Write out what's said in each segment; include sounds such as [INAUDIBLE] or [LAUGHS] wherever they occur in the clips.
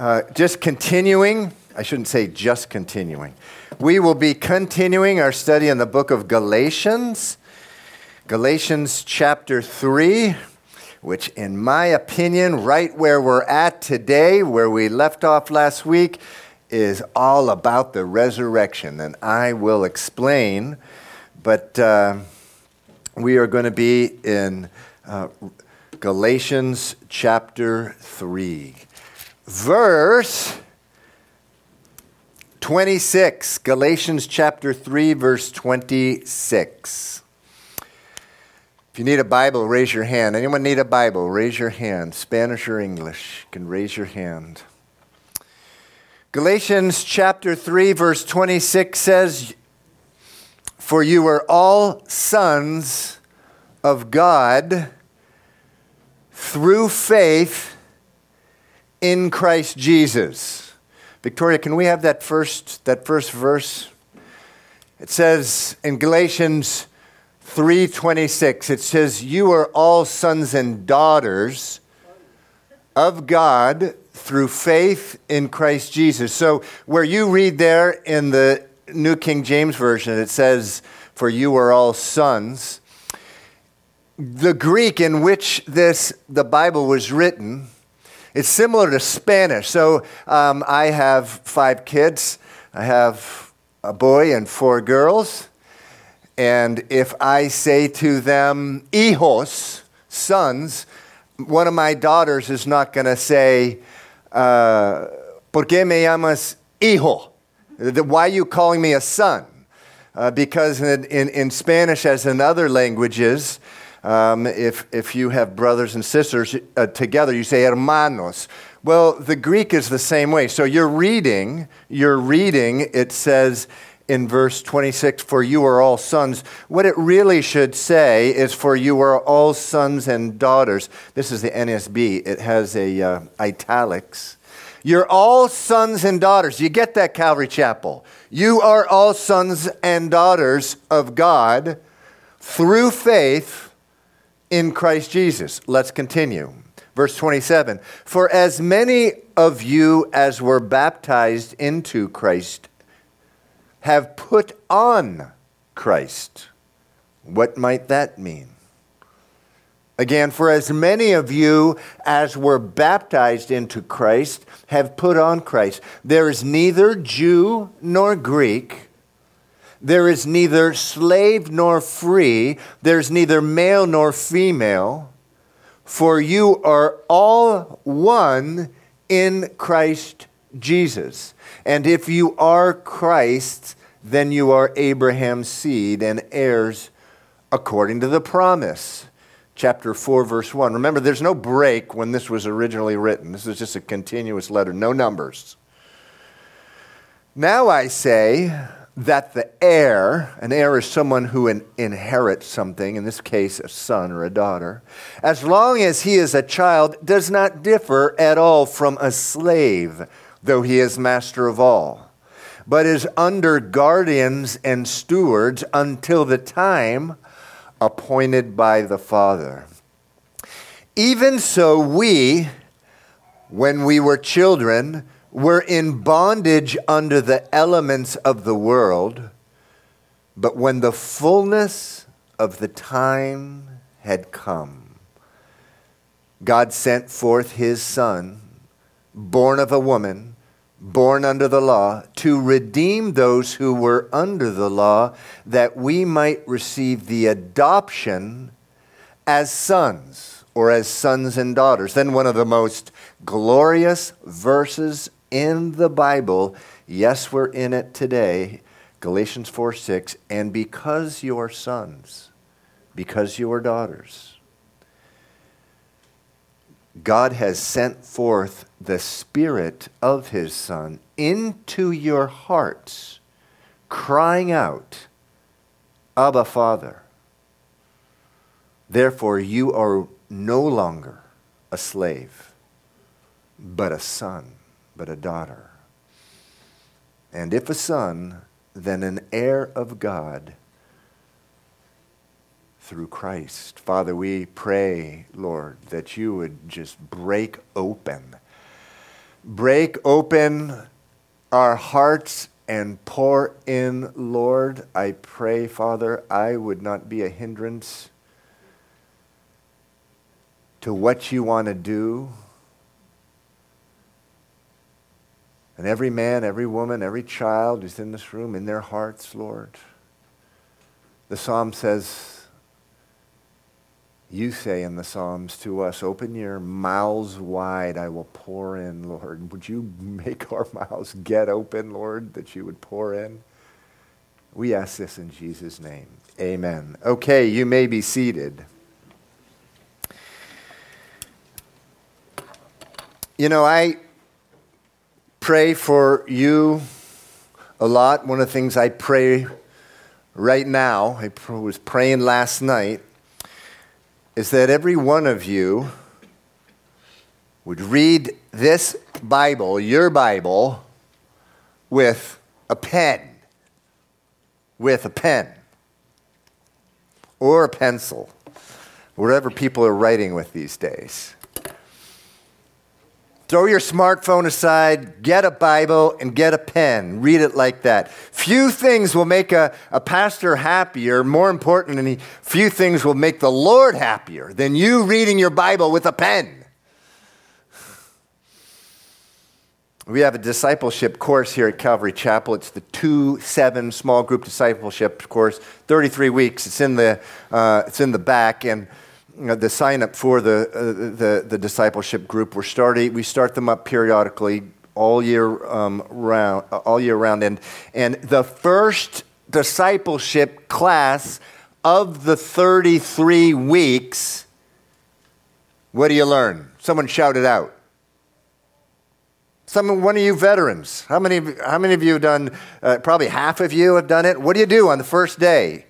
Uh, just continuing, I shouldn't say just continuing. We will be continuing our study in the book of Galatians, Galatians chapter 3, which, in my opinion, right where we're at today, where we left off last week, is all about the resurrection. And I will explain, but uh, we are going to be in uh, Galatians chapter 3 verse 26. Galatians chapter 3, verse 26. If you need a Bible, raise your hand. Anyone need a Bible? Raise your hand. Spanish or English? You can raise your hand. Galatians chapter 3, verse 26 says, For you are all sons of God through faith in Christ Jesus. Victoria, can we have that first, that first verse? It says in Galatians 3:26 it says you are all sons and daughters of God through faith in Christ Jesus. So where you read there in the New King James version it says for you are all sons the Greek in which this the Bible was written it's similar to Spanish. So um, I have five kids. I have a boy and four girls. And if I say to them, hijos, sons, one of my daughters is not going to say, uh, ¿Por qué me llamas hijo? Why are you calling me a son? Uh, because in, in, in Spanish, as in other languages, um, if, if you have brothers and sisters uh, together, you say hermanos. Well, the Greek is the same way. So you're reading, you're reading, it says in verse 26, for you are all sons. What it really should say is, for you are all sons and daughters. This is the NASB, it has a uh, italics. You're all sons and daughters. You get that, Calvary Chapel. You are all sons and daughters of God through faith in Christ Jesus. Let's continue. Verse 27 For as many of you as were baptized into Christ have put on Christ. What might that mean? Again, for as many of you as were baptized into Christ have put on Christ. There is neither Jew nor Greek there is neither slave nor free, there's neither male nor female, for you are all one in Christ Jesus. And if you are Christ, then you are Abraham's seed and heirs according to the promise. Chapter 4, verse 1. Remember, there's no break when this was originally written. This is just a continuous letter, no numbers. Now I say, that the heir, an heir is someone who in, inherits something, in this case, a son or a daughter, as long as he is a child, does not differ at all from a slave, though he is master of all, but is under guardians and stewards until the time appointed by the Father. Even so, we, when we were children, were in bondage under the elements of the world, but when the fullness of the time had come, God sent forth his Son, born of a woman, born under the law, to redeem those who were under the law, that we might receive the adoption as sons or as sons and daughters. Then, one of the most glorious verses in the Bible. Yes, we're in it today. Galatians 4 6. And because you are sons, because you are daughters, God has sent forth the Spirit of His Son into your hearts, crying out, Abba, Father. Therefore, you are no longer a slave, but a son but a daughter. And if a son, then an heir of God through Christ. Father, we pray, Lord, that you would just break open break open our hearts and pour in, Lord. I pray, Father, I would not be a hindrance to what you want to do. And every man, every woman, every child who's in this room, in their hearts, Lord. The psalm says, you say in the Psalms to us, Open your mouths wide, I will pour in, Lord. Would you make our [LAUGHS] mouths get open, Lord, that you would pour in? We ask this in Jesus' name. Amen. Okay, you may be seated. You know, I pray for you a lot. One of the things I pray right now, I was praying last night is that every one of you would read this Bible, your Bible, with a pen. With a pen. Or a pencil. Whatever people are writing with these days. Throw your smartphone aside, get a Bible, and get a pen. Read it like that. Few things will make a, a pastor happier, more important, and few things will make the Lord happier than you reading your Bible with a pen. We have a discipleship course here at Calvary Chapel. It's the 2 7 small group discipleship course, 33 weeks. It's in the, uh, it's in the back. And the sign up for the, uh, the, the, discipleship group. We're starting, we start them up periodically all year um, round, all year round. And, and the first discipleship class of the 33 weeks, what do you learn? Someone shouted out. Some, one of you veterans. How many, how many of you have done, uh, probably half of you have done it. What do you do on the first day?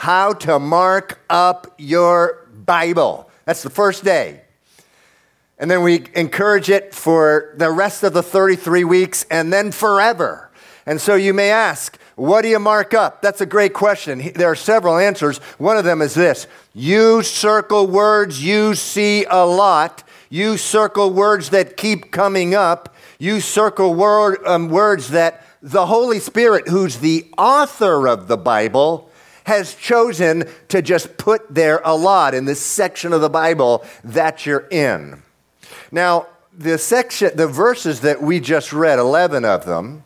How to mark up your Bible. That's the first day. And then we encourage it for the rest of the 33 weeks and then forever. And so you may ask, what do you mark up? That's a great question. There are several answers. One of them is this you circle words you see a lot, you circle words that keep coming up, you circle word, um, words that the Holy Spirit, who's the author of the Bible, has chosen to just put there a lot in this section of the Bible that you're in. Now, the section, the verses that we just read, 11 of them,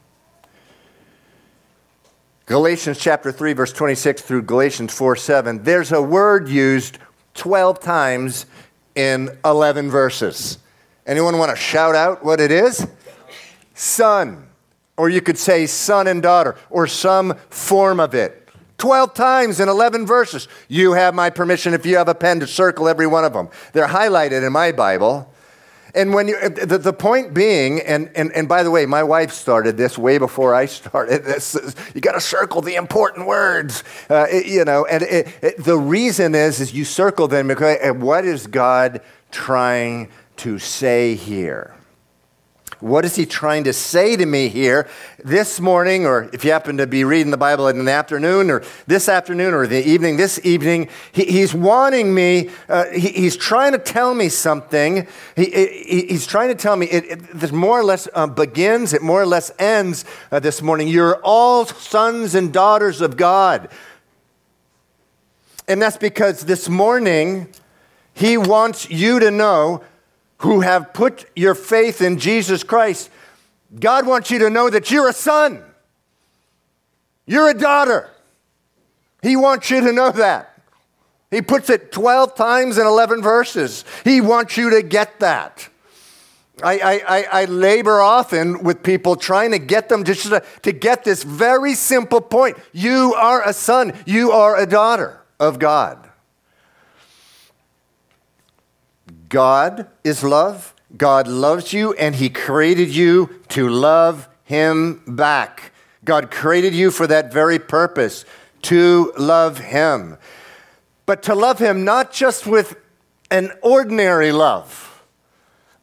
Galatians chapter 3, verse 26 through Galatians 4 7, there's a word used 12 times in 11 verses. Anyone want to shout out what it is? Son. Or you could say son and daughter, or some form of it. 12 times in 11 verses. You have my permission if you have a pen to circle every one of them. They're highlighted in my Bible. And when you, the, the point being, and, and, and by the way, my wife started this way before I [LAUGHS] started this. Is, You got to circle the important words, uh, it, you know. And it, it, the reason is, is you circle them because what is God trying to say here? What is he trying to say to me here this morning, or if you happen to be reading the Bible in the afternoon, or this afternoon, or the evening, this evening? He, he's wanting me, uh, he, he's trying to tell me something. He, he, he's trying to tell me, it, it, this more or less uh, begins, it more or less ends uh, this morning. You're all sons and daughters of God. And that's because this morning, he wants you to know who have put your faith in Jesus Christ, God wants you to know that you're a son. You're a daughter. He wants you to know that. He puts it 12 times in 11 verses. He wants you to get that. I, I, I, labor often with people trying to get them just to, to get this very simple point. You are a son, you are a daughter of God. God is love. God loves you, and He created you to love Him back. God created you for that very purpose, to love Him. But to love Him not just with an ordinary love.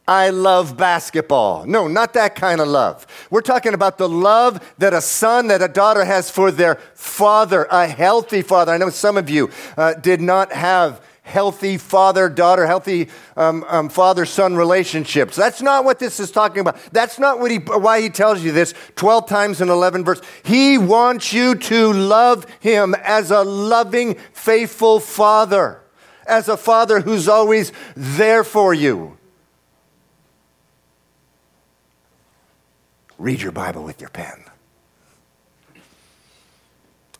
I love basketball. No, not that kind of love. We're talking about the love that a son, that a daughter has for their father, a healthy father. I know some of you uh, did not have healthy father daughter, healthy um, um, father son relationships. That's not what this is talking about. That's not what he, why he tells you this 12 times in 11 verse. He wants you to love him as a loving, faithful father, as a father who's always there for you. Read your Bible with your pen.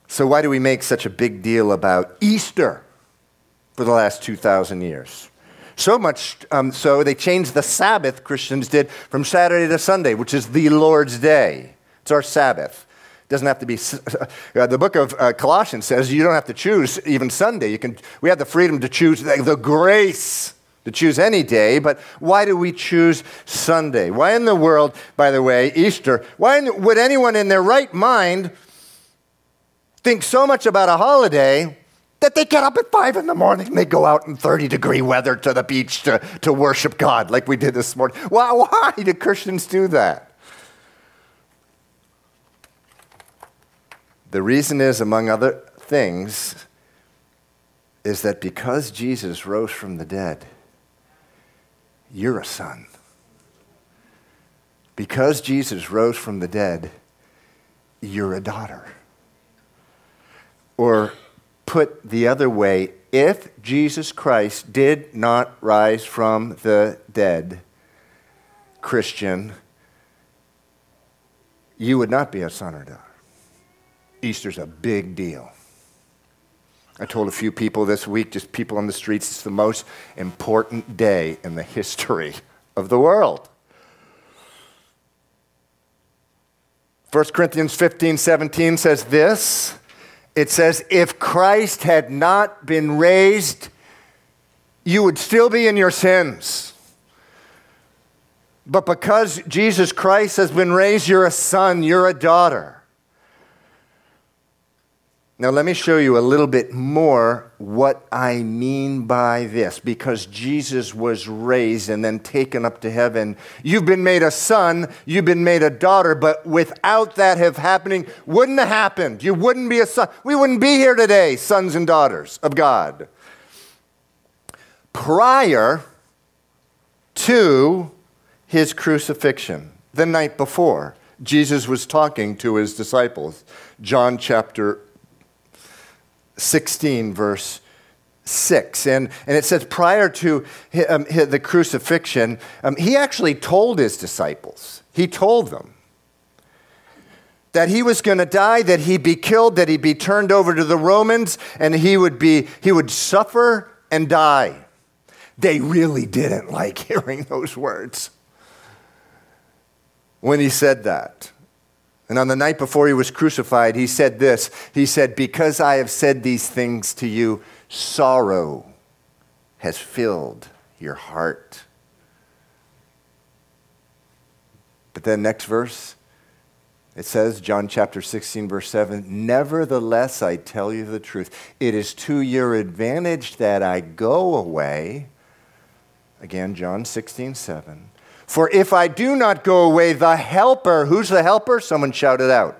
So, why do we make such a big deal about Easter for the last 2,000 years? So much um, so, they changed the Sabbath, Christians did, from Saturday to Sunday, which is the Lord's Day. It's our Sabbath. It doesn't have to be. [LAUGHS] Uh, the book of uh, Colossians says you don't have to choose even Sunday. You can, we have the freedom to choose the, the grace to choose any day, but why do we choose Sunday? Why in the world, by the way, Easter, why would anyone in their right mind think so much about a holiday that they get up at five in the morning and they go out in 30 degree weather to the beach to, to worship God like we did this morning. Why, why do Christians do that? The reason is, among other things, is that because Jesus rose from the dead, you're a son. Because Jesus rose from the dead, you're a daughter. Or put the other way, if Jesus Christ did not rise from the dead, Christian, you would not be a son or daughter. Easter's a big deal. I told a few people this week, just people on the streets, it's the most important day in the history of the world. 1 Corinthians 15 17 says this it says, if Christ had not been raised, you would still be in your sins. But because Jesus Christ has been raised, you're a son, you're a daughter. Now, let me show you a little bit more what I mean by this. Because Jesus was raised and then taken up to heaven, you've been made a son, you've been made a daughter, but without that have happening, wouldn't have happened. You wouldn't be a son. We wouldn't be here today, sons and daughters of God. Prior to his crucifixion, the night before, Jesus was talking to his disciples. John chapter 16, verse 6. And, and it says, prior to um, the crucifixion, um, he actually told his disciples, he told them that he was going to die, that he'd be killed, that he'd be turned over to the Romans, and he would, be, he would suffer and die. They really didn't like [LAUGHS] hearing those words when he said that. And on the night before he was crucified, he said this He said, Because I have said these things to you, sorrow has filled your heart. But then, next verse, it says, John chapter 16, verse 7 Nevertheless, I tell you the truth. It is to your advantage that I go away. Again, John 16, 7. For if I do not go away, the Helper, who's the Helper? Someone shouted out.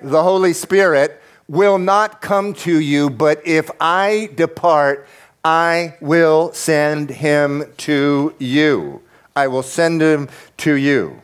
The Holy Spirit will not come to you, but if I depart, I will send him to you. I will send him to you.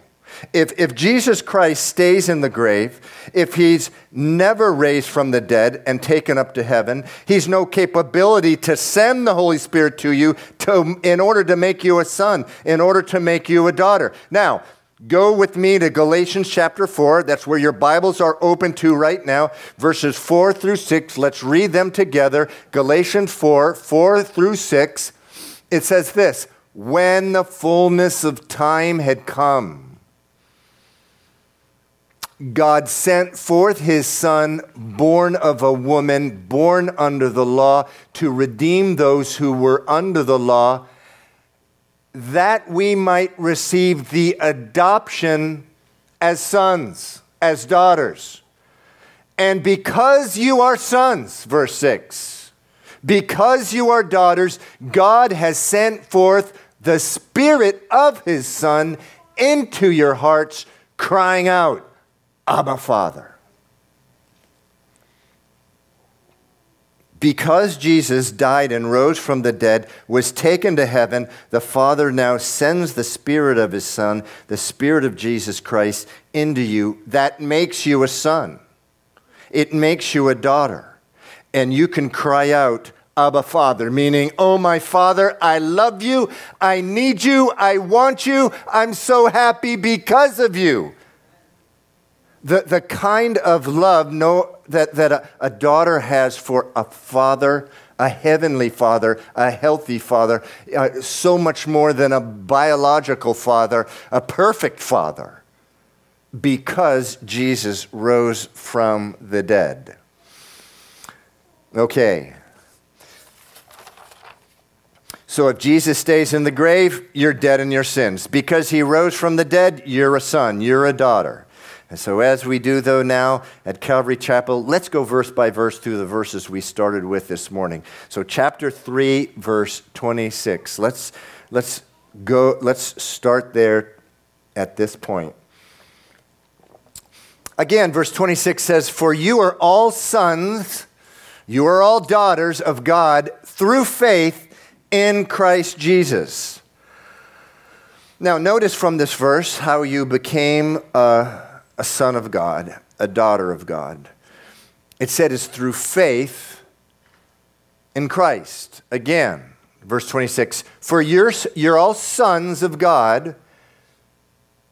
If, if Jesus Christ stays in the grave, if he's never raised from the dead and taken up to heaven, he's no capability to send the Holy Spirit to you to, in order to make you a son, in order to make you a daughter. Now, Go with me to Galatians chapter 4. That's where your Bibles are open to right now. Verses 4 through 6. Let's read them together. Galatians 4, 4 through 6. It says this When the fullness of time had come, God sent forth his son, born of a woman, born under the law, to redeem those who were under the law, that we might receive the adoption as sons, as daughters. And because you are sons, verse 6, because you are daughters, God has sent forth the Spirit of his Son into your hearts, crying out, Abba, Father. because Jesus died and rose from the dead, was taken to heaven, the Father now sends the Spirit of His Son, the Spirit of Jesus Christ, into you. That makes you a son. It makes you a daughter. And you can cry out, Abba Father, meaning, Oh, my Father, I love you. I need you. I want you. I'm so happy because of you. The, the kind of love no, that, that a, a daughter has for a father, a heavenly father, a healthy father, uh, so much more than a biological father, a perfect father, because Jesus rose from the dead. Okay. So if Jesus stays in the grave, you're dead in your sins. Because he rose from the dead, you're a son, you're a daughter. And so, as we do, though, now at Calvary Chapel, let's go verse by verse through the verses we started with this morning. So, chapter 3, verse 26. Let's, let's go, let's start there at this point. Again, verse 26 says, For you are all sons, you are all daughters of God through faith in Christ Jesus. Now, notice from this verse how you became a a son of God, a daughter of God. It said is through faith in Christ. Again, verse 26 For you're, you're all sons of God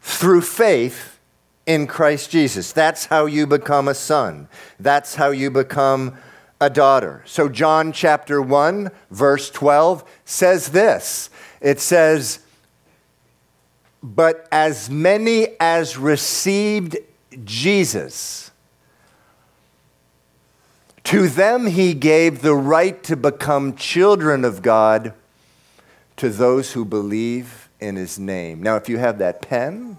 through faith in Christ Jesus. That's how you become a son. That's how you become a daughter. So, John chapter 1, verse 12 says this it says, but as many as received Jesus, to them he gave the right to become children of God to those who believe in his name. Now, if you have that pen,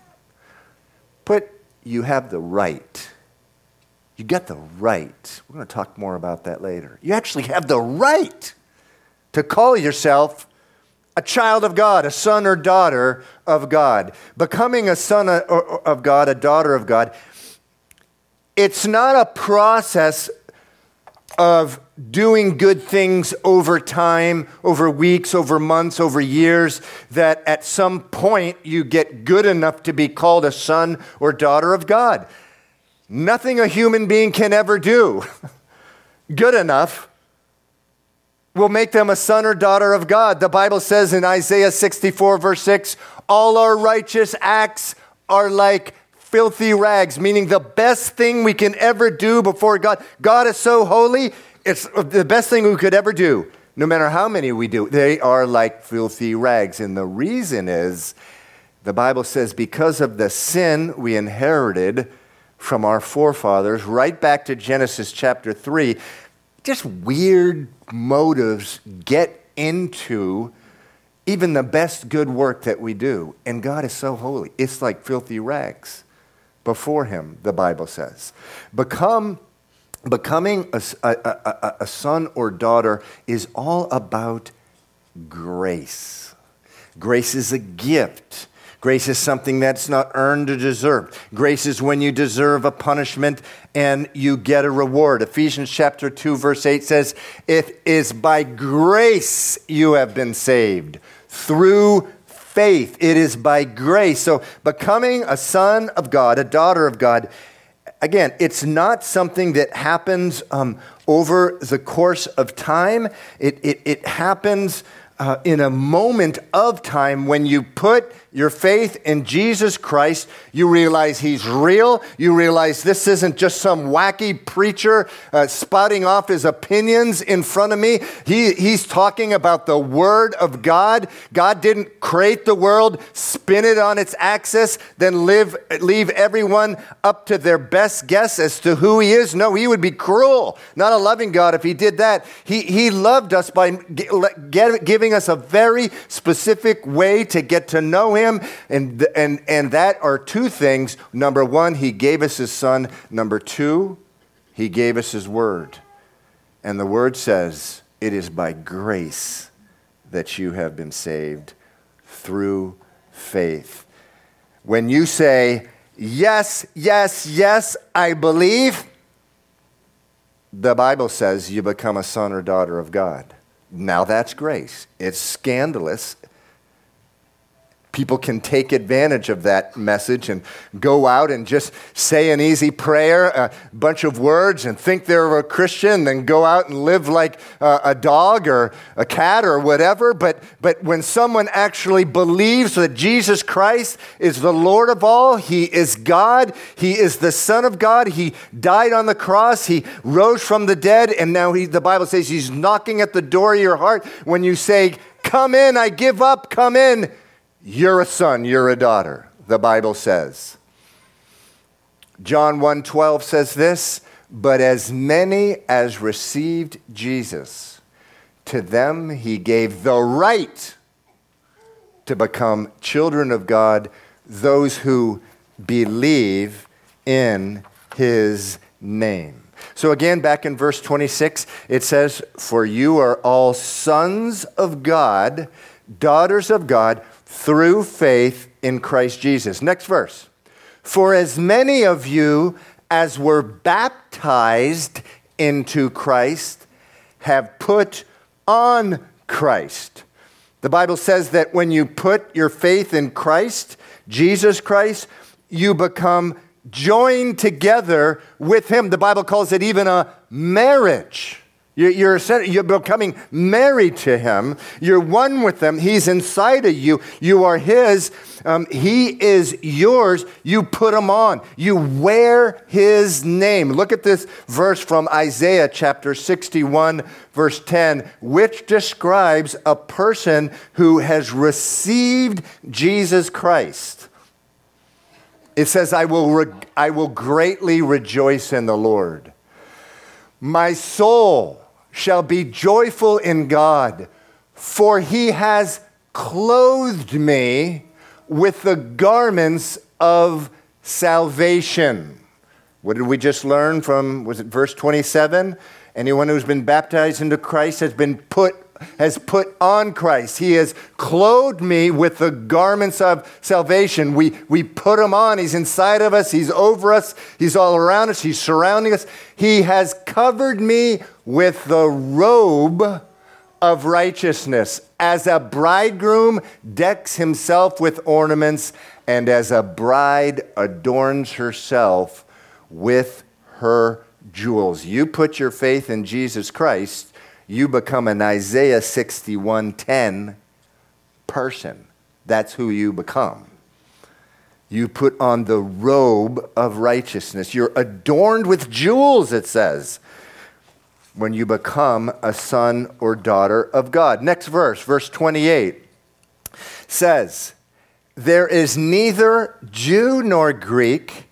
put you have the right. You get the right. We're going to talk more about that later. You actually have the right to call yourself a child of God, a son or daughter of God. Becoming a son of God, a daughter of God, it's not a process of doing good things over time, over weeks, over months, over years, that at some point you get good enough to be called a son or daughter of God. Nothing a human being can ever do [LAUGHS] good enough will make them a son or daughter of God. The Bible says in Isaiah 64, verse 6, all our righteous acts are like filthy rags, meaning the best thing we can ever do before God. God is so holy, it's the best thing we could ever do, no matter how many we do. They are like filthy rags. And the reason is, the Bible says, because of the sin we inherited from our forefathers, right back to Genesis chapter 3, just weird motives get into even the best good work that we do. And God is so holy. It's like filthy rags before Him, the Bible says. Become, becoming a, a, a, a son or daughter is all about grace. Grace is a gift. Grace is something that's not earned or deserved. Grace is when you deserve a punishment and you get a reward. Ephesians chapter 2 verse 8 says, "It is by grace you have been saved through faith. It is by grace." So becoming a son of God, a daughter of God, again, it's not something that happens um, over the course of time. It, it, it happens uh, in a moment of time when you put your faith in Jesus Christ, you realize He's real. You realize this isn't just some wacky preacher uh, spouting off his opinions in front of me. He, he's talking about the Word of God. God didn't create the world, spin it on its axis, then live, leave everyone up to their best guess as to who He is. No, He would be cruel, not a loving God if He did that. He, he loved us by get, giving us a very specific way to get to know Him him. And, and, and that are two things. Number one, he gave us his son. Number two, he gave us his word. And the word says, It is by grace that you have been saved through faith. When you say, Yes, yes, yes, I believe, the Bible says you become a son or daughter of God. Now that's grace. It's scandalous people can take advantage of that message and go out and just say an easy prayer, a bunch of words, and think they're a Christian, then go out and live like a dog or a cat or whatever. But, but when someone actually believes that Jesus Christ is the Lord of all, He is God, He is the Son of God, He died on the cross, He rose from the dead, and now he, the Bible says He's knocking at the door of your heart when you say, Come in, I give up, come in you're a son, you're a daughter, the Bible says. John 1:12 says this, but as many as received Jesus, to them he gave the right to become children of God, those who believe in his name. So again, back in verse 26, it says, For you are all sons of God, daughters of God through faith in Christ Jesus. Next verse. For as many of you as were baptized into Christ have put on Christ. The Bible says that when you put your faith in Christ, Jesus Christ, you become joined together with Him. The Bible calls it even a marriage. You're, you're becoming married to him. You're one with him. He's inside of you. You are his. Um, he is yours. You put him on. You wear his name. Look at this verse from Isaiah chapter 61, verse 10, which describes a person who has received Jesus Christ. It says, I will, re- I will greatly rejoice in the Lord. My soul shall be joyful in God, for he has clothed me with the garments of salvation. What did we just learn from, was it verse 27? Anyone who's been baptized into Christ has been put has put on Christ. He has clothed me with the garments of salvation. We, we put him on. He's inside of us. He's over us. He's all around us. He's surrounding us. He has covered me with the robe of righteousness. As a bridegroom decks himself with ornaments, and as a bride adorns herself with her jewels. You put your faith in Jesus Christ you become an Isaiah 61:10 person. That's who you become. You put on the robe of righteousness. You're adorned with jewels, it says, when you become a son or daughter of God. Next verse, verse 28, says, There is neither Jew nor Greek,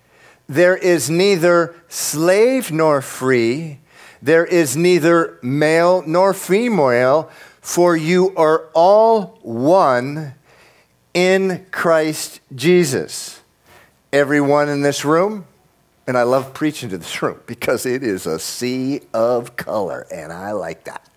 there is neither slave nor free there is neither male nor female, for you are all one in Christ Jesus. Everyone in this room, and I love preaching to this room because it is a sea of color, and I like that.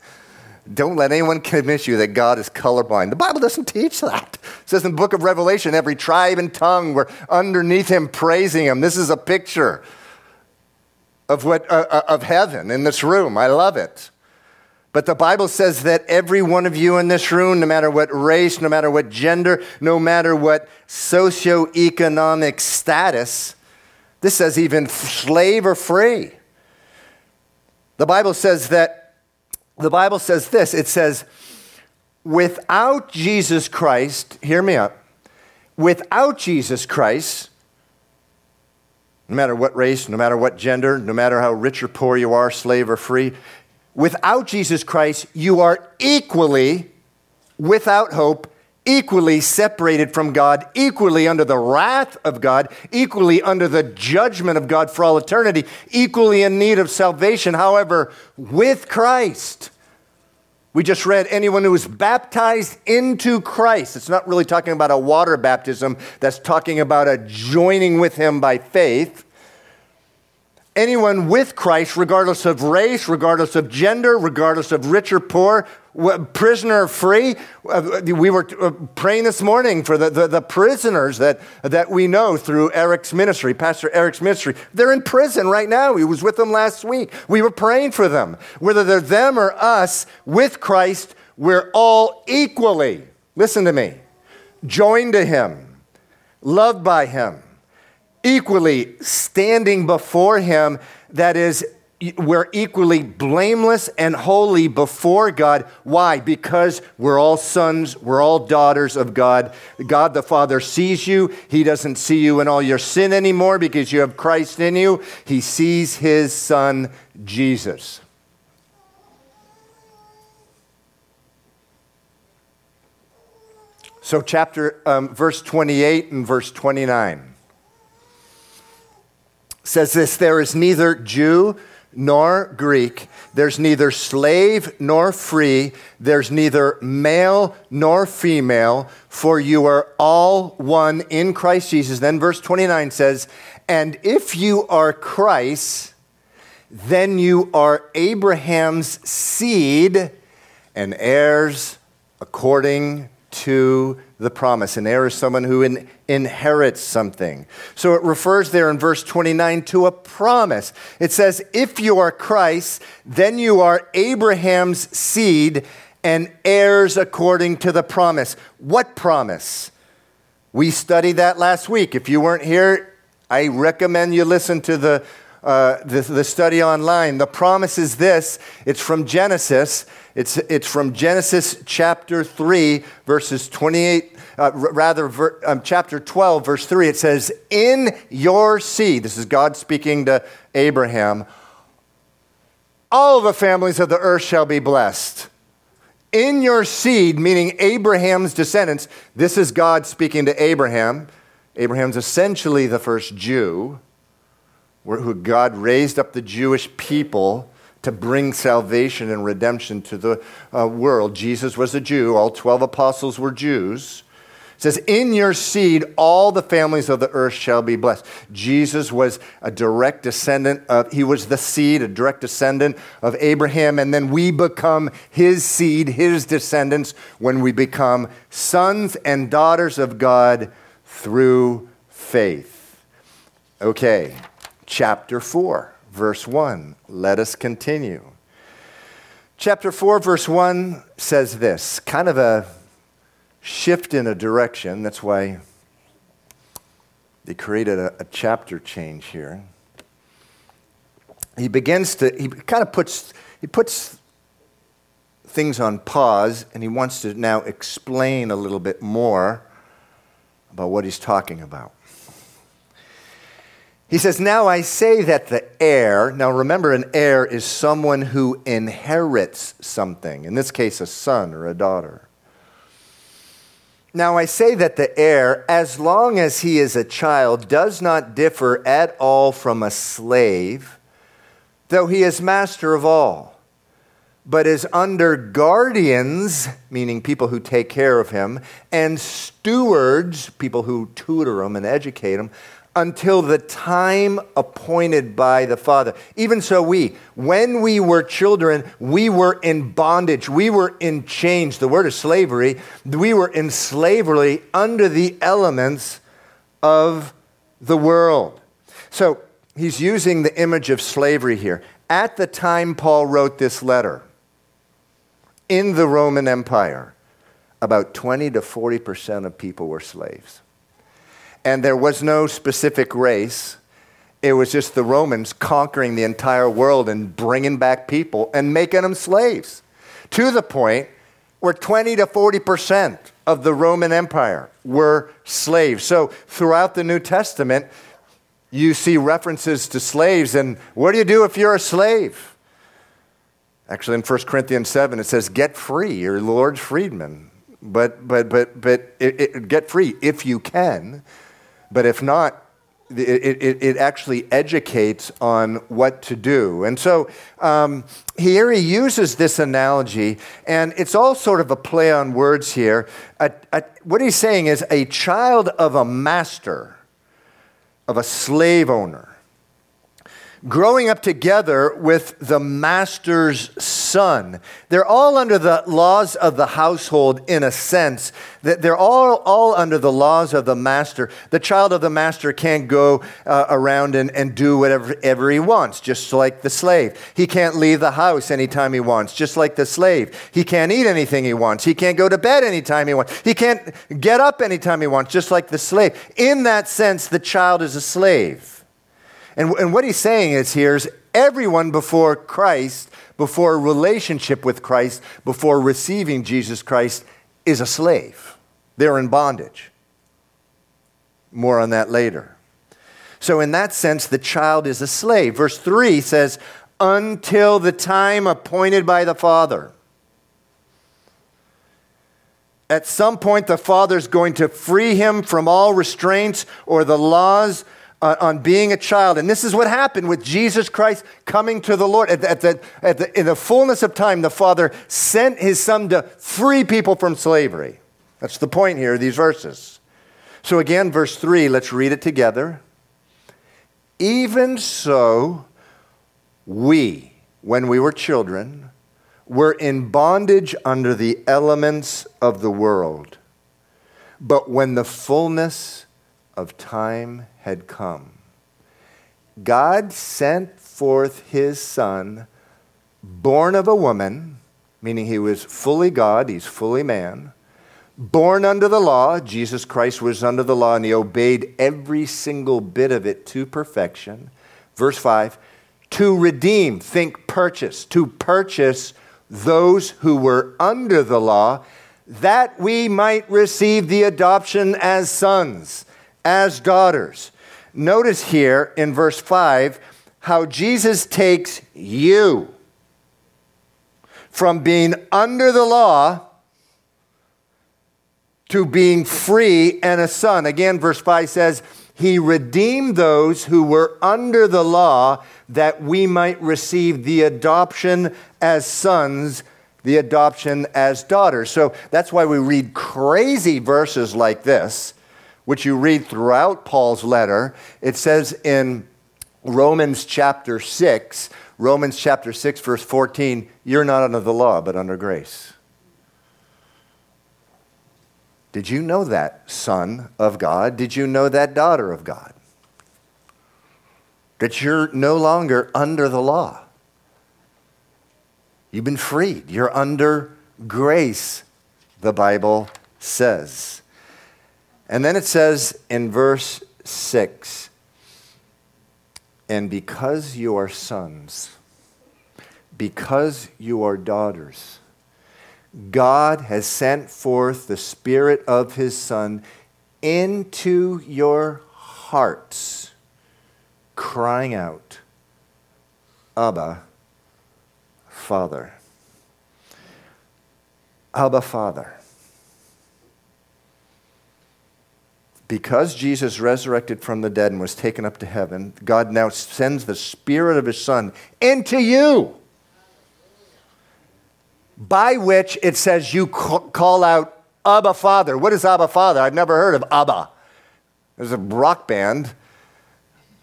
Don't let anyone convince you that God is colorblind. The Bible doesn't teach that. It says in the book of Revelation, every tribe and tongue were underneath him praising him. This is a picture of, what, uh, uh, of heaven in this room. I love it. But the Bible says that every one of you in this room, no matter what race, no matter what gender, no matter what socioeconomic status, this says even slave or free. The Bible says that, the Bible says this it says, without Jesus Christ, hear me up, without Jesus Christ, no matter what race, no matter what gender, no matter how rich or poor you are, slave or free. Without Jesus Christ, you are equally without hope, equally separated from God, equally under the wrath of God, equally under the judgment of God for all eternity, equally in need of salvation. However, with Christ, we just read anyone who is baptized into Christ. It's not really talking about a water baptism, that's talking about a joining with him by faith. Anyone with Christ, regardless of race, regardless of gender, regardless of rich or poor, prisoner or free. Uh, we were uh, praying this morning for the, the, the, prisoners that, that we know through Eric's ministry, Pastor Eric's ministry. They're in prison right now. He was with them last week. We were praying for them. Whether they're them or us, with Christ, we're all equally, listen to me, joined to Him, loved by Him, equally standing before Him. That is we're equally blameless and holy before God. Why? Because we're all sons, we're all daughters of God. God the Father sees you. He doesn't see you in all your sin anymore because you have Christ in you. He sees his son, Jesus. So, chapter, um, verse 28 and verse 29 says this there is neither Jew nor Greek. There's neither slave nor free. There's neither male nor female, for you are all one in Christ Jesus. Then verse 29 says, And if you are Christ, then you are Abraham's seed and heirs according to the promise. An heir is someone who in, inherits something. So it refers there in verse 29 to a promise. It says, If you are Christ, then you are Abraham's seed and heirs according to the promise. What promise? We studied that last week. If you weren't here, I recommend you listen to the, uh, the, the study online. The promise is this it's from Genesis. It's, it's from Genesis chapter 3, verses 28, uh, rather, ver, um, chapter 12, verse 3. It says, In your seed, this is God speaking to Abraham, all the families of the earth shall be blessed. In your seed, meaning Abraham's descendants, this is God speaking to Abraham. Abraham's essentially the first Jew, who God raised up the Jewish people to bring salvation and redemption to the uh, world. Jesus was a Jew, all 12 apostles were Jews. It says, In your seed, all the families of the earth shall be blessed. Jesus was a direct descendant of, he was the seed, a direct descendant of Abraham, and then we become his seed, his descendants, when we become sons and daughters of God through faith. Okay, chapter 4 verse 1. Let us continue. Chapter 4, verse 1 says this kind of a shift in a direction. That's why they created a, a chapter change here. He begins to, he kind of puts, he puts things on pause and he wants to now explain a little bit more about what he's talking about. He says, Now I say that the heir, now remember, an heir is someone who inherits something, in this case, a son or a daughter. Now I say that the heir, as long as he is a child, does not differ at all from a slave, though he is master of all, but is under guardians, meaning people who take care of him, and stewards, people who tutor him and educate him until the time appointed by the Father. Even so, we, when we were children, we were in bondage. We were in chains. The word is slavery. We were in slavery under the elements of the world. So he's using the image of slavery here. At the time Paul wrote this letter, in the Roman Empire, about 20 to 40 percent of people were slaves and there was no specific race. It was just the Romans conquering the entire world and bringing back people and making them slaves to the point where 20 to 40 percent of the Roman Empire were slaves. So throughout the New Testament, you see references to slaves. And what do you do if you're a slave? Actually, in 1 Corinthians 7, it says, Get free, you're Lord's freedman. But, but, but, but it, it, get free if you can. But if not, it, it, it, actually educates on what to do. And so um, here he uses this analogy, and it's all sort of a play on words here. A, a, what he's saying is a child of a master, of a slave owner, growing up together with the master's son. They're all under the laws of the household in a sense. That they're all, all under the laws of the master. The child of the master can't go uh, around and, and do whatever ever he wants, just like the slave. He can't leave the house anytime he wants, just like the slave. He can't eat anything he wants. He can't go to bed anytime he wants. He can't get up anytime he wants, just like the slave. In that sense, the child is a slave. And, and what he's saying is here is everyone before Christ, before a relationship with Christ, before receiving Jesus Christ, is a slave. They're in bondage. More on that later. So, in that sense, the child is a slave. Verse 3 says, until the time appointed by the Father. At some point, the Father's going to free him from all restraints or the laws uh, on being a child. And this is what happened with Jesus Christ coming to the Lord. At the, at the, at the, in the fullness of time, the Father sent his Son to free people from slavery. That's the point here, these verses. So, again, verse 3, let's read it together. Even so, we, when we were children, were in bondage under the elements of the world. But when the fullness of time had come. God sent forth his son, born of a woman, meaning he was fully God, he's fully man, born under the law. Jesus Christ was under the law and he obeyed every single bit of it to perfection. Verse 5 to redeem, think purchase, to purchase those who were under the law, that we might receive the adoption as sons, as daughters. Notice here in verse 5 how Jesus takes you from being under the law to being free and a son. Again, verse 5 says, He redeemed those who were under the law that we might receive the adoption as sons, the adoption as daughters. So that's why we read crazy verses like this which you read throughout Paul's letter, it says in Romans chapter 6, Romans chapter 6, verse 14, you're not under the law, but under grace. Did you know that, son of God? Did you know that, daughter of God? That you're no longer under the law. You've been freed. You're under grace, the Bible says. And then it says in verse 6 And because you are sons, because you are daughters, God has sent forth the Spirit of His Son into your hearts, crying out, Abba, Father. Abba, Father. Because Jesus resurrected from the dead and was taken up to heaven, God now sends the Spirit of His Son into you, by which it says you call out, Abba Father. What is Abba Father? I've never heard of Abba. There's a rock band.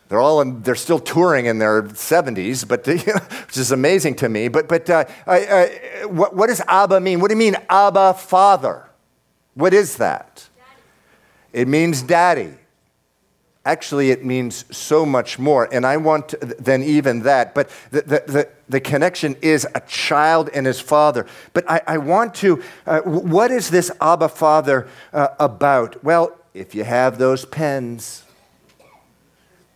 They're all in, they're still touring in their 70s, but [LAUGHS] which is amazing to me. But, but uh, I, I, what, what does Abba mean? What do you mean, Abba Father? What is that? It means daddy. Actually, it means so much more. And I want to, than even that. But the, the, the, the, connection is a child and his father. But I, I want to, uh, what is this Abba Father uh, about? Well, if you have those pens,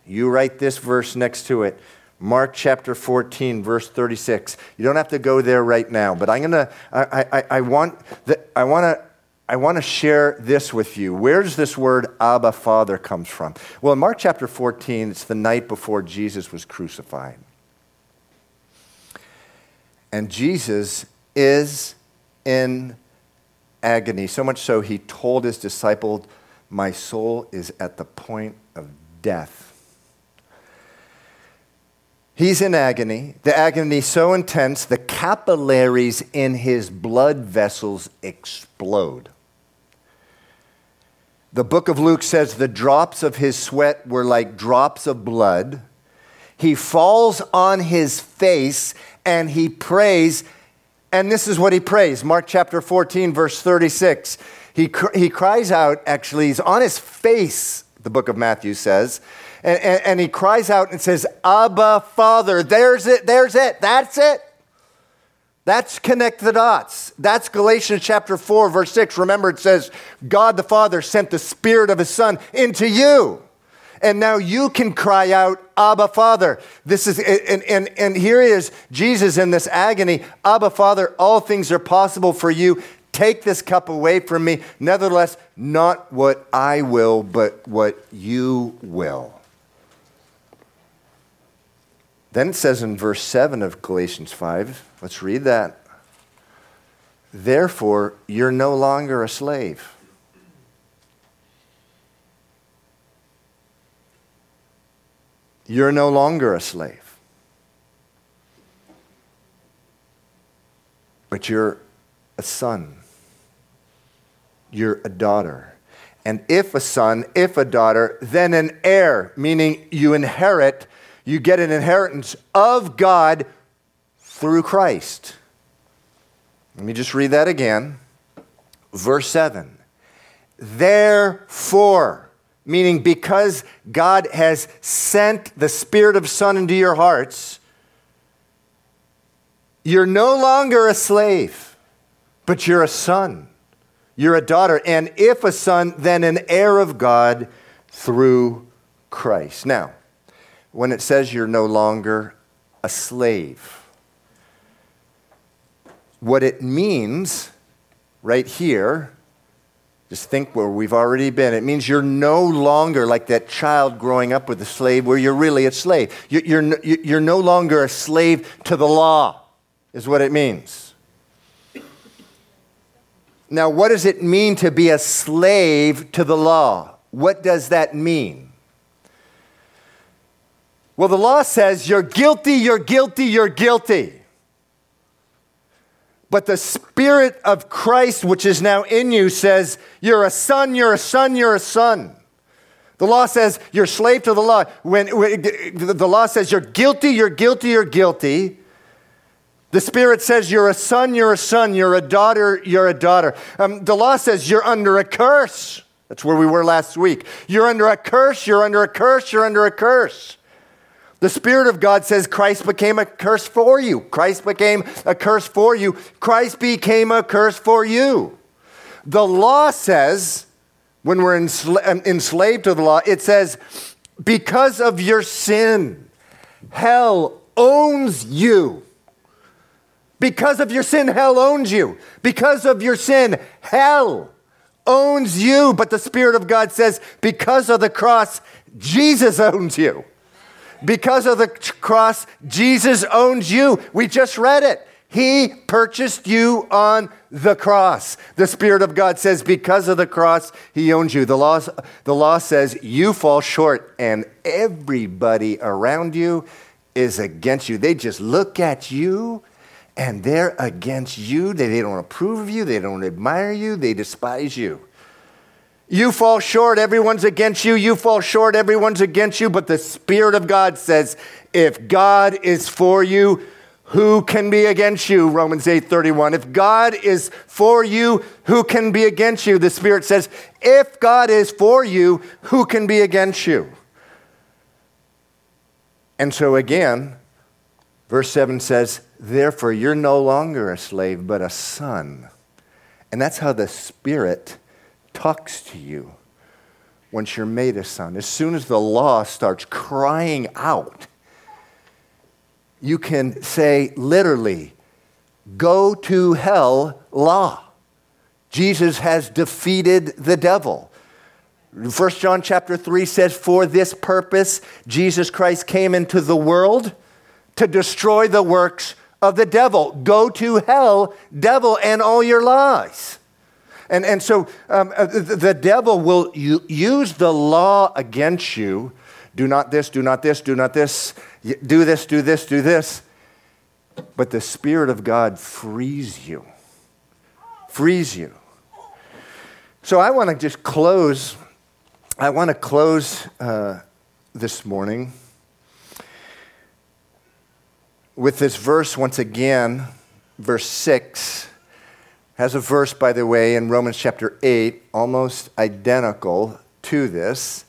you write this verse next to it. Mark chapter 14, verse 36. You don't have to go there right now, but I'm to, I, I, I want, the, I want to I want to share this with you. Where does this word Abba Father comes from? Well, in Mark chapter 14, it's the night before Jesus was crucified. And Jesus is in agony, so much so he told his disciples, My soul is at the point of death. He's in agony. The agony so intense, the capillaries in his blood vessels explode. The book of Luke says the drops of his sweat were like drops of blood. he falls on his face and he prays. And this is what he prays Mark chapter 14, verse 36. He, cr- he cries out, actually, he's on his face, the book of Matthew says, and, and, and he cries out and says, Abba, Father. There's it, there's it, that's it. That's connect the dots. That's Galatians chapter 4, verse 6. Remember, it says, God the Father sent the Spirit of His Son into you. And now you can cry out, Abba, Father. This is, and, and, and here is Jesus in this agony Abba, Father, all things are possible for you. Take this cup away from me. Nevertheless, not what I will, but what you will. Then it says in verse 7 of Galatians 5, let's read that. Therefore, you're no longer a slave. You're no longer a slave. But you're a son. You're a daughter. And if a son, if a daughter, then an heir, meaning you inherit you get an inheritance of God through Christ. Let me just read that again. Verse 7. Therefore, meaning because God has sent the Spirit of Son into your hearts, you're no longer a slave, but you're a son. You're a daughter. And if a son, then an heir of God through Christ. Now, when it says you're no longer a slave. What it means right here, just think where we've already been. It means you're no longer like that child growing up with a slave where you're really a slave. You're, you're, you're no longer a slave to the law, is what it means. Now, what does it mean to be a slave to the law? What does that mean? Well, the law says you're guilty, you're guilty, you're guilty. But the Spirit of Christ, which is now in you, says you're a son, you're a son, you're a son. The law says you're slave to the law. When, when the law says you're guilty, you're guilty, you're guilty. The Spirit says you're a son, you're a son, you're a daughter, you're a daughter. Um, the law says you're under a curse. That's where we were last week. You're under a curse, you're under a curse, you're under a curse. The Spirit of God says Christ became a curse for you. Christ became a curse for you. Christ became a curse for you. The law says, when we're ensla- um, enslaved to the law, it says, because of your sin, hell owns you. Because of your sin, hell owns you. Because of your sin, hell owns you. But the Spirit of God says, because of the cross, Jesus [LAUGHS] owns you. Because of the cross, Jesus owns you. We just read it. He purchased you on the cross. The Spirit of God says, because of the cross, He owns you. The law, the law says you fall short, and everybody around you is against you. They just look at you and they're against you. They, they don't approve of you, they don't admire you, they despise you. You fall short, everyone's against you. You fall short, everyone's against you. But the Spirit of God says, if God is for you, who can be against you? Romans 8 31. If God is for you, who can be against you? The Spirit says, if God is for you, who can be against you? And so again, verse 7 says, Therefore, you're no longer a slave, but a son. And that's how the Spirit talks to you once you're made a son. As soon as the law starts crying out, you can say literally, go to hell, law. Jesus has defeated the devil. 1 John chapter 3 says, For this purpose, Jesus Christ came into the world to destroy the works of the devil. Go to hell, devil, and all your lies. And, and so um, uh, the, the devil will use the law against you. Do not this, do not this, do not this, do this, do this, do this. But the Spirit of God frees you. Frees you. So I want to just close. I want to close uh, this morning with this verse once again, verse 6 has a verse, by the way, in Romans chapter 8, almost identical to this.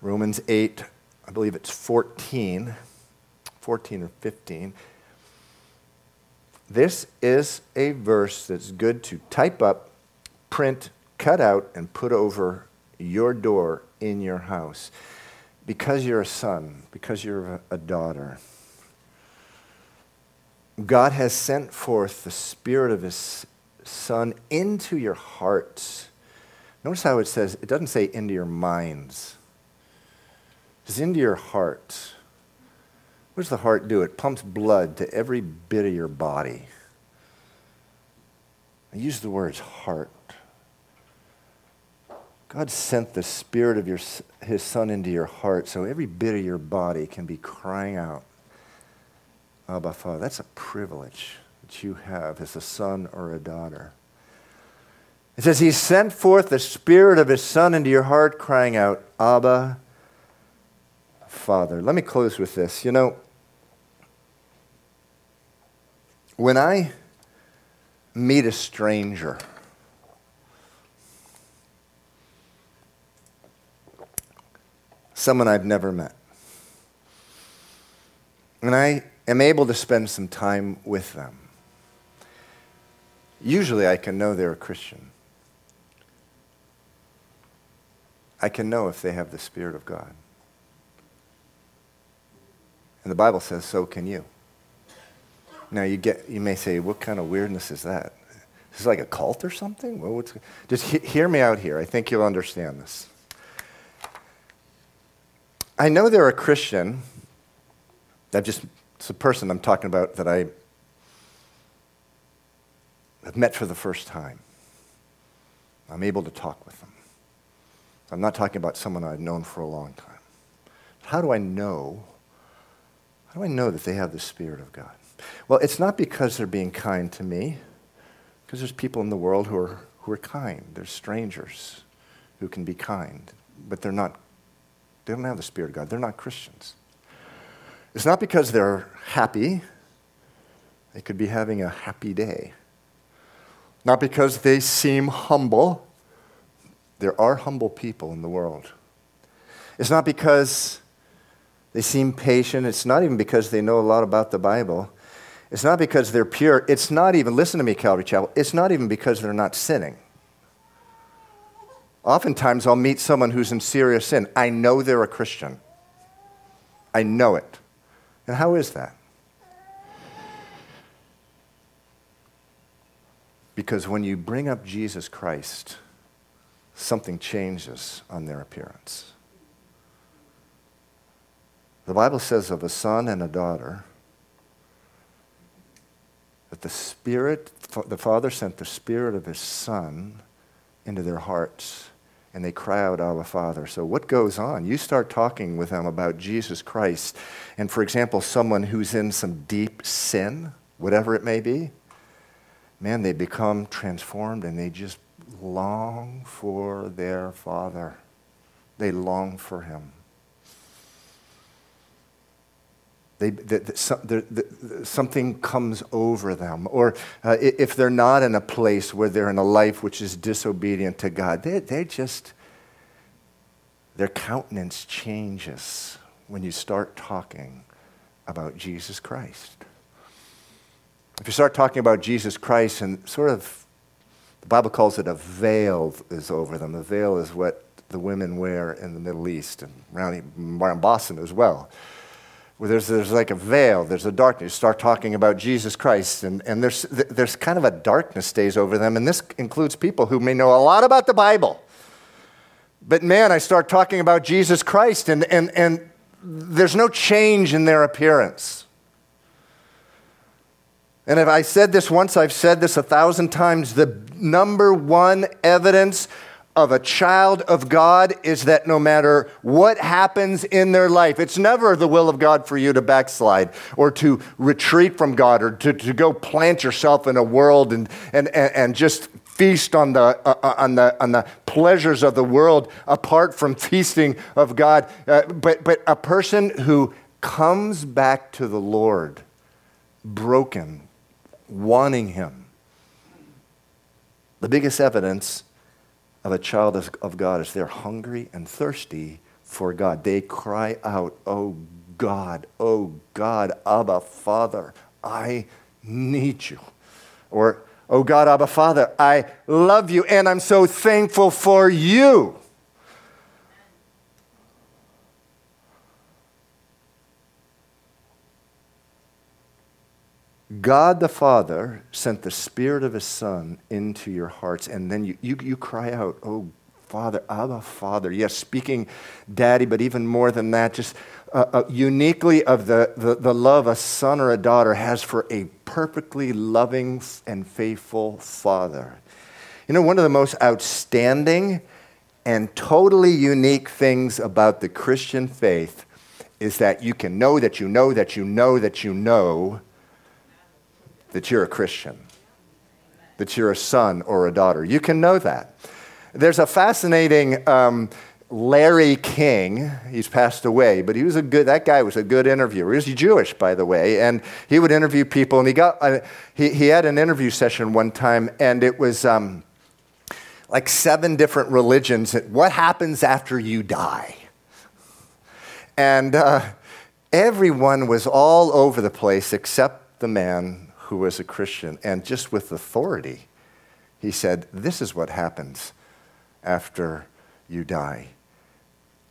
Romans 8, I believe it's 14, 14 or 15. This is a verse that's good to type up, print, cut out, and put over your door in your house because you're a son, because you're a daughter. God has sent forth the Spirit of His Son into your hearts. Notice how it says, it doesn't say into your minds, it's into your heart. What does the heart do? It pumps blood to every bit of your body. I use the words heart. God sent the Spirit of your, His Son into your heart so every bit of your body can be crying out, Abba, Father. That's a privilege that you have as a son or a daughter. It says, He sent forth the Spirit of His Son into your heart, crying out, Abba, Father. Let me close with this. You know, when I meet a stranger, someone I've never met, and I am able to spend some time with them, usually I can know they're a Christian. I can know if they have the Spirit of God. And the Bible says, so can you. Now you get, you may say, what kind of weirdness is that? Is this like a cult or something? Well, just he- hear me out here. I think you'll understand this. I know they're a Christian. I've just, it's a person I'm talking about that I have met for the first time. I'm able to talk with them. I'm not talking about someone I've known for a long time. How do I know? How do I know that they have the Spirit of God? Well, it's not because they're being kind to me, because there's people in the world who are, who are kind. There's strangers who can be kind, but they're not, they don't have the Spirit of God. They're not Christians. It's not because they're happy. They could be having a happy day. Not because they seem humble. There are humble people in the world. It's not because they seem patient. It's not even because they know a lot about the Bible. It's not because they're pure. It's not even, listen to me, Calvary Chapel, it's not even because they're not sinning. Oftentimes, I'll meet someone who's in serious sin. I know they're a Christian. I know it. And how is that? Because when you bring up Jesus Christ, something changes on their appearance. The Bible says of a son and a daughter that the Spirit, the Father sent the Spirit of His Son into their hearts, and they cry out, Abba, Father. So, what goes on? You start talking with them about Jesus Christ, and for example, someone who's in some deep sin, whatever it may be, man, they become transformed and they just long for their Father. They long for Him. They, the, the, the, something comes over them. Or uh, if they're not in a place where they're in a life which is disobedient to God, they, they just, their countenance changes when you start talking about Jesus Christ. If you start talking about Jesus Christ and sort of, the Bible calls it a veil is over them. A veil is what the women wear in the Middle East and around, around Boston as well where there's, there's like a veil, there's a darkness. You start talking about Jesus Christ, and, and there's, there's kind of a darkness stays over them. And this includes people who may know a lot about the Bible. But man, I start talking about Jesus Christ, and, and, and there's no change in their appearance. And if I said this once, I've said this a thousand times. The number one evidence of a child of God is that no matter what happens in their life, it's never the will of God for you to backslide or to retreat from God or to, to go plant yourself in a world and, and, and, just feast on the, uh, uh on, the, on the pleasures of the world apart from feasting of God. Uh, but, but a person who comes back to the Lord broken, wanting Him. The biggest evidence of a child of, God is they're hungry and thirsty for God. They cry out, Oh God, oh God, Abba, Father, I need you. Or, Oh God, Abba, Father, I love you and I'm so thankful for you. God the Father sent the Spirit of His Son into your hearts, and then you, you, you cry out, Oh, Father, Abba, Father. Yes, speaking daddy, but even more than that, just uh, uh, uniquely of the, the, the love a son or a daughter has for a perfectly loving and faithful father. You know, one of the most outstanding and totally unique things about the Christian faith is that you can know that you know that you know that you know that you're a Christian, that you're a son or a daughter. You can know that. There's a fascinating um, Larry King. He's passed away, but he was a good. That guy was a good interviewer. He was Jewish, by the way, and he would interview people. And he got uh, he he had an interview session one time, and it was. Um, like seven different religions. What happens after you die? And uh, everyone was all over the place except the man who was a Christian, and just with authority, he said, This is what happens after you die.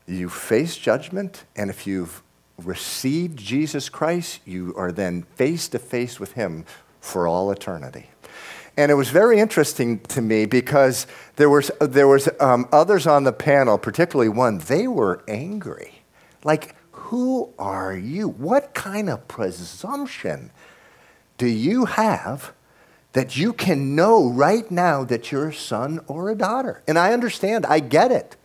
You face judgment, and if you've received Jesus Christ, you are then face to face with him for all eternity. And it was very interesting to me because there was, there was um, others on the panel, particularly one, they were angry. Like, who are you? What kind of presumption do you have that you can know right now that you're a son or a daughter? And I understand, I get it.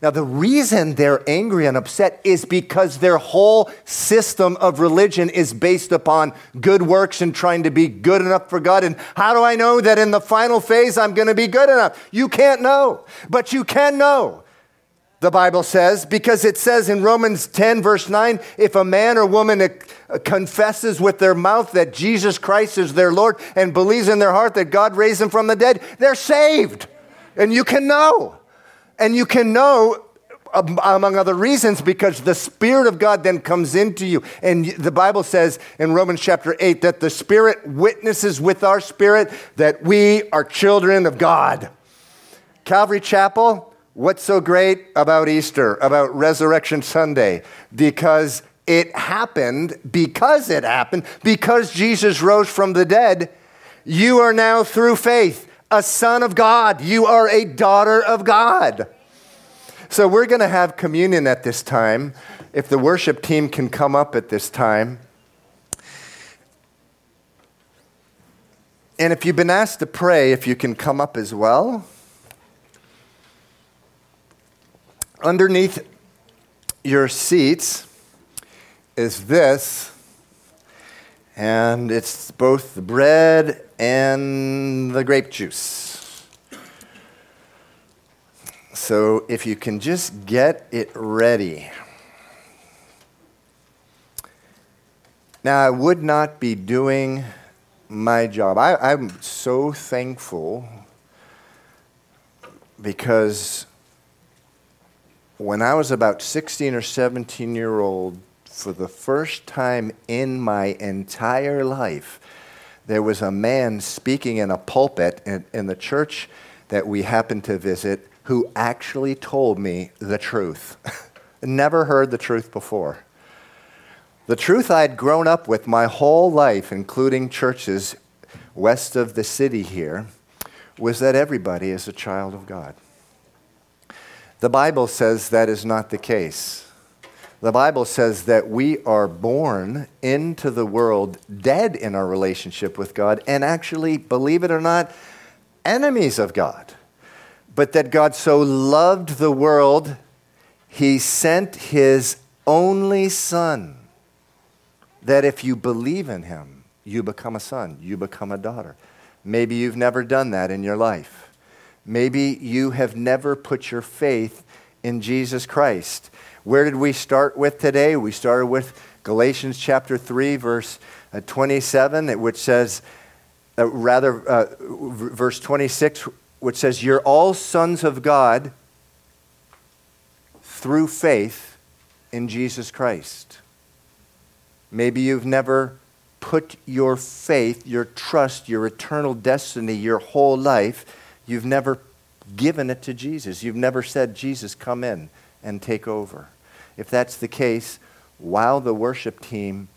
Now, the reason they're angry and upset is because their whole system of religion is based upon good works and trying to be good enough for God. And how do I know that in the final phase I'm going to be good enough? You can't know, but you can know the Bible says, because it says in Romans 10, verse 9, if a man or woman uh, confesses with their mouth that Jesus Christ is their Lord and believes in their heart that God raised him from the dead, they're saved. And you can know. And you can know um, among other reasons because the spirit of god then comes into you and the bible says in romans chapter 8 that the spirit witnesses with our spirit that we are children of god calvary chapel What's so great about Easter, about Resurrection Sunday? Because it happened, because it happened, because Jesus rose from the dead, you are now through faith a son of God. You are a daughter of God. So we're going to have communion at this time. If the worship team can come up at this time. And if you've been asked to pray, if you can come up as well. Underneath your seats is this, and it's both the bread and the grape juice. So if you can just get it ready. Now, I would not be doing my job. I, am so thankful because when I was about 16 or 17 year old, for the first time in my entire life, there was a man speaking in a pulpit in, in the church that we happened to visit who actually told me the truth. [LAUGHS] Never heard the truth before. The truth I'd grown up with my whole life, including churches west of the city here, was that everybody is a child of God. The Bible says that is not the case. The Bible says that we are born into the world dead in our relationship with God and actually, believe it or not, enemies of God. But that God so loved the world, he sent his only Son, that if you believe in him, you become a son, you become a daughter. Maybe you've never done that in your life. Maybe you have never put your faith in Jesus Christ. Where did we start with today? We started with Galatians chapter 3, verse uh, 27, which says, uh, rather, uh, verse 26, which says, You're all sons of God through faith in Jesus Christ. Maybe you've never put your faith, your trust, your eternal destiny, your whole life, you've never given it to Jesus. You've never said, Jesus, come in and take over. If that's the case, while the worship team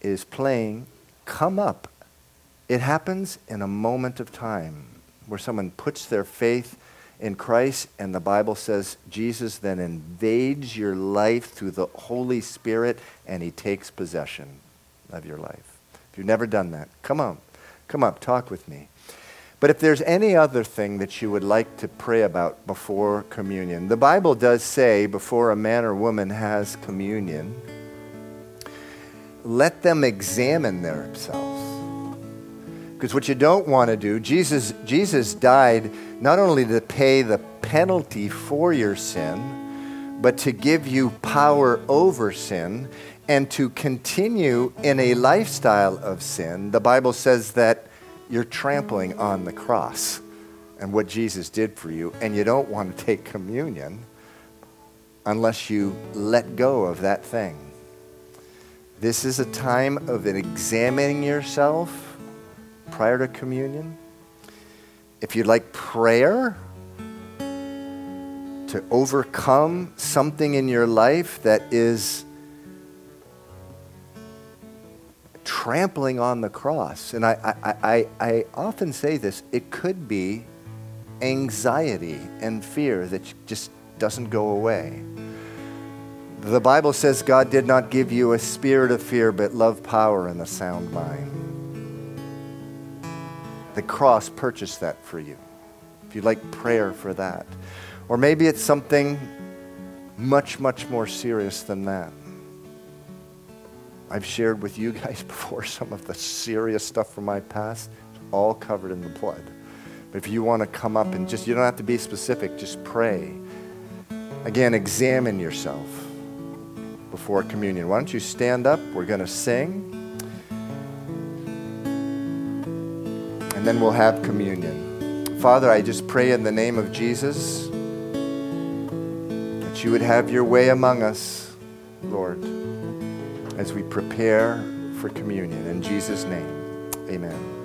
is playing, come up. It happens in a moment of time where someone puts their faith in Christ, and the Bible says Jesus then invades your life through the Holy Spirit and he takes possession of your life. If you've never done that, come on. Come up, talk with me. But if there's any other thing that you would like to pray about before communion, the Bible does say before a man or woman has communion, let them examine themselves. Because what you don't want to do, Jesus, Jesus died not only to pay the penalty for your sin, but to give you power over sin and to continue in a lifestyle of sin. The Bible says that you're trampling on the cross and what Jesus did for you, and you don't want to take communion unless you let go of that thing. This is a time of examining yourself prior to communion. If you'd like prayer to overcome something in your life that is trampling on the cross. And I, I, I, I often say this it could be anxiety and fear that just doesn't go away. The Bible says God did not give you a spirit of fear, but love, power, and a sound mind. The cross purchased that for you. If you'd like prayer for that. Or maybe it's something much, much more serious than that. I've shared with you guys [LAUGHS] before some of the serious stuff from my past, all covered in the blood. But if you want to come up and just, you don't have to be specific, just pray. Again, examine yourself before communion. Why don't you stand up? We're going to sing. And then we'll have communion. Father, I just pray in the name of Jesus that you would have your way among us, Lord as we prepare for communion. In Jesus' name, amen.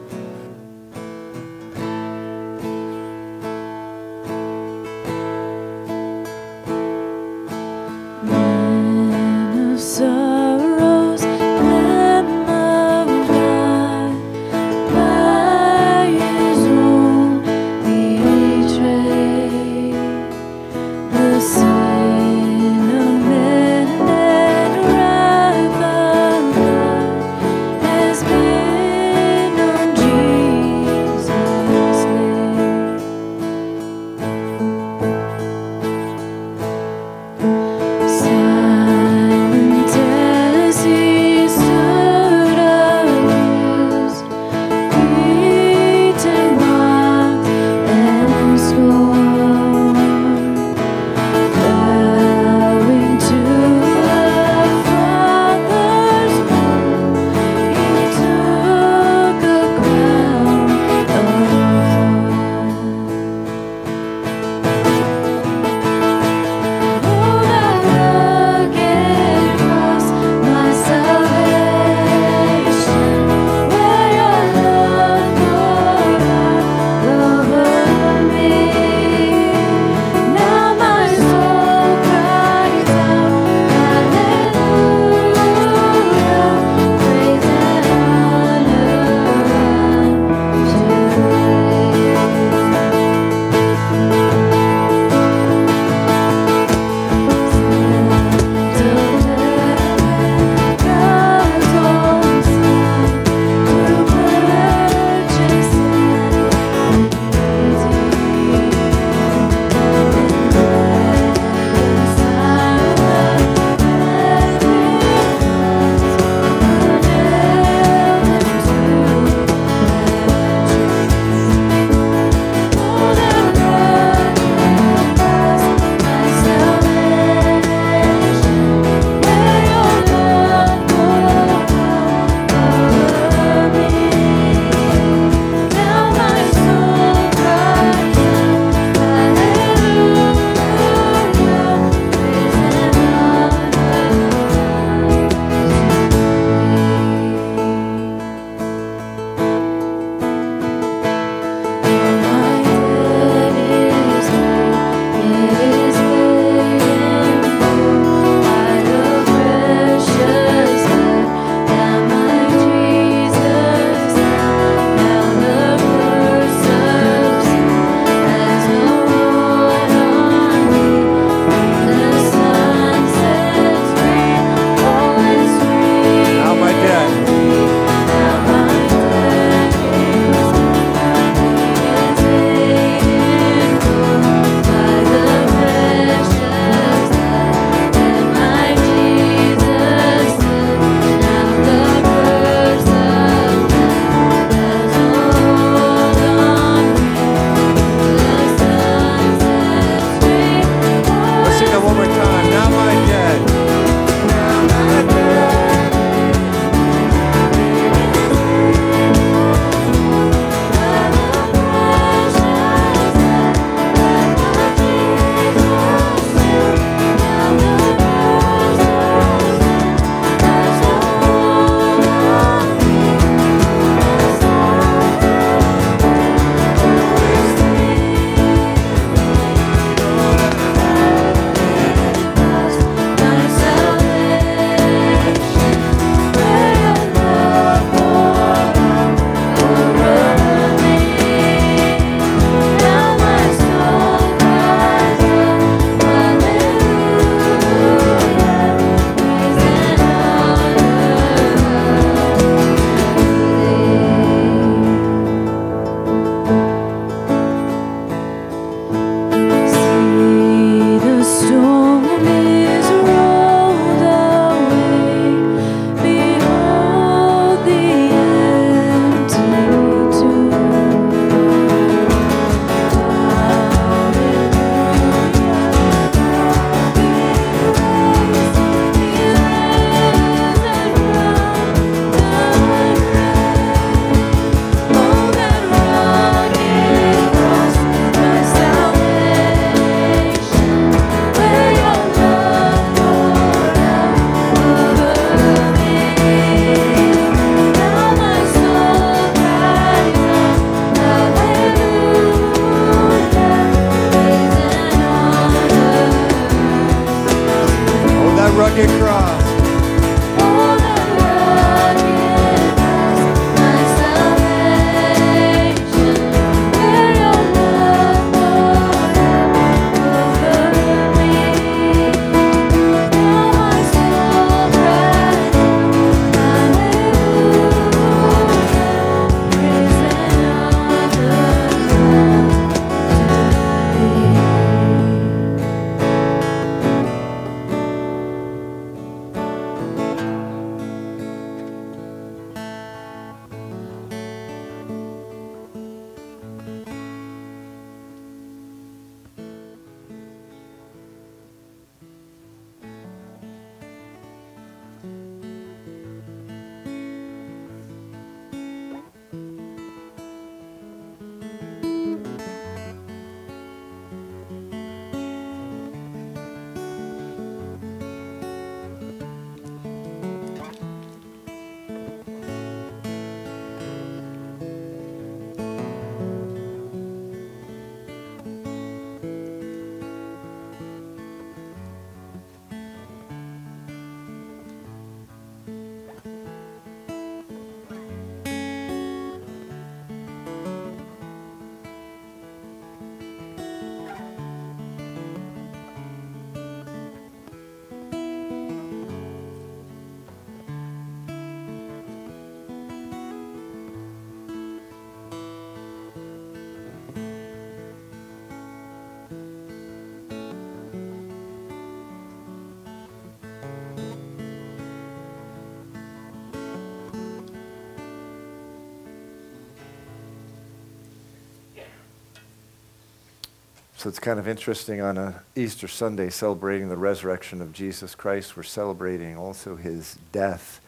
So it's kind of interesting on a Easter Sunday celebrating the resurrection of Jesus Christ, we're celebrating also his death.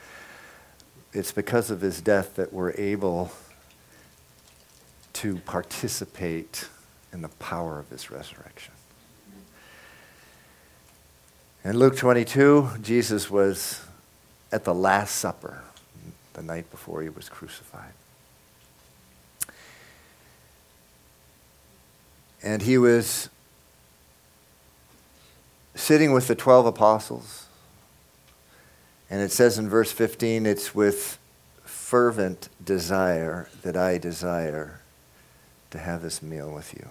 It's because of his death that we're able to participate in the power of his resurrection. In Luke 22, Jesus was at the Last Supper the night before he was crucified. And he was sitting with the 12 apostles. And it says in verse 15, it's with fervent desire that I desire to have this meal with you.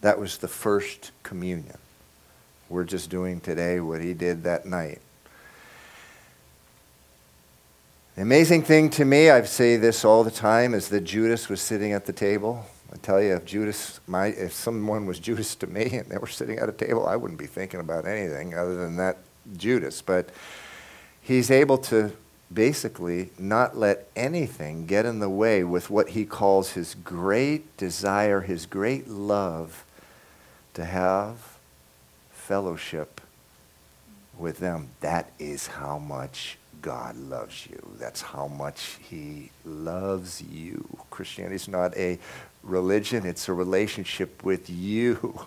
That was the first communion. We're just doing today what he did that night. The amazing thing to me, I say this all the time, is that Judas was sitting at the table. I tell you, if Judas, my, if someone was Judas to me and they were sitting at a table, I wouldn't be thinking about anything other than that Judas. But he's able to basically not let anything get in the way with what he calls his great desire, his great love to have fellowship with them. That is how much God loves you. That's how much he loves you. Christianity is not a religion, it's a relationship with you.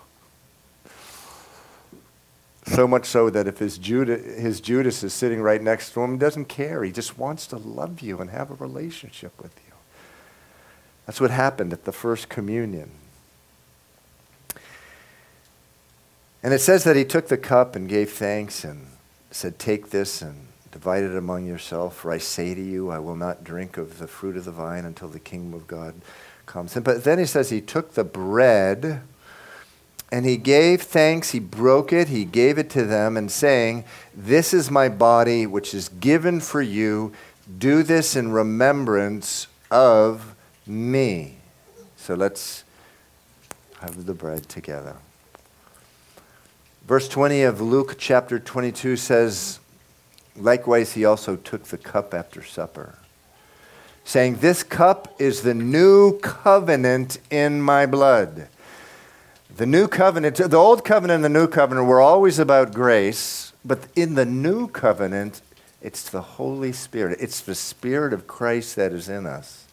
So much so that if his Judas, his Judas is sitting right next to him, he doesn't care. He just wants to love you and have a relationship with you. That's what happened at the first communion. And it says that he took the cup and gave thanks and said, Take this and divide it among yourself, for I say to you, I will not drink of the fruit of the vine until the kingdom of God comes. But then he says he took the bread and he gave thanks, he broke it, he gave it to them, and saying, This is my body, which is given for you. Do this in remembrance of me. So let's have the bread together. Verse 20 of Luke chapter 22 says, Likewise, he also took the cup after supper saying, This cup is the new covenant in my blood. The new covenant, the old covenant and the new covenant were always about grace, but in the new covenant, it's the Holy Spirit. It's the Spirit of Christ that is in us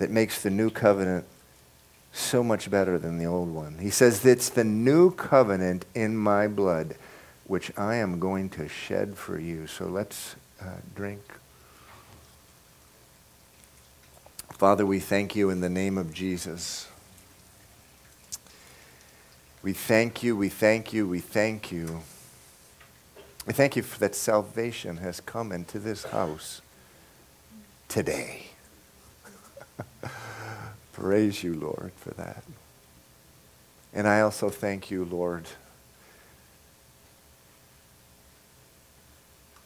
that makes the new covenant so much better than the old one. He says, It's the new covenant in my blood, which I am going to shed for you. So let's uh, drink Father, we thank you in the name of Jesus. We thank you, we thank you, we thank you. We thank you for that salvation has come into this house today. [LAUGHS] Praise you, Lord, for that. And I also thank you, Lord,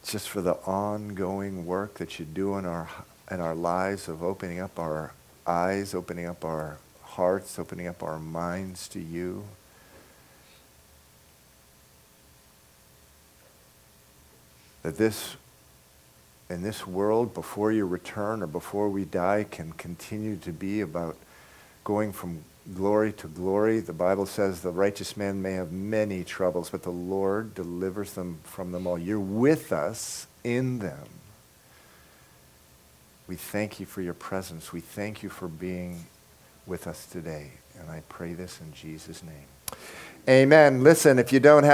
just for the ongoing work that you do in our in our lives of opening up our eyes, opening up our hearts, opening up our minds to you. That this, in this world, before your return or before we die, can continue to be about going from glory to glory. The Bible says the righteous man may have many troubles, but the Lord delivers them from them all. You're with us in them. We thank you for your presence. We thank you for being with us today. And I pray this in Jesus' name. Amen. Listen, if you don't have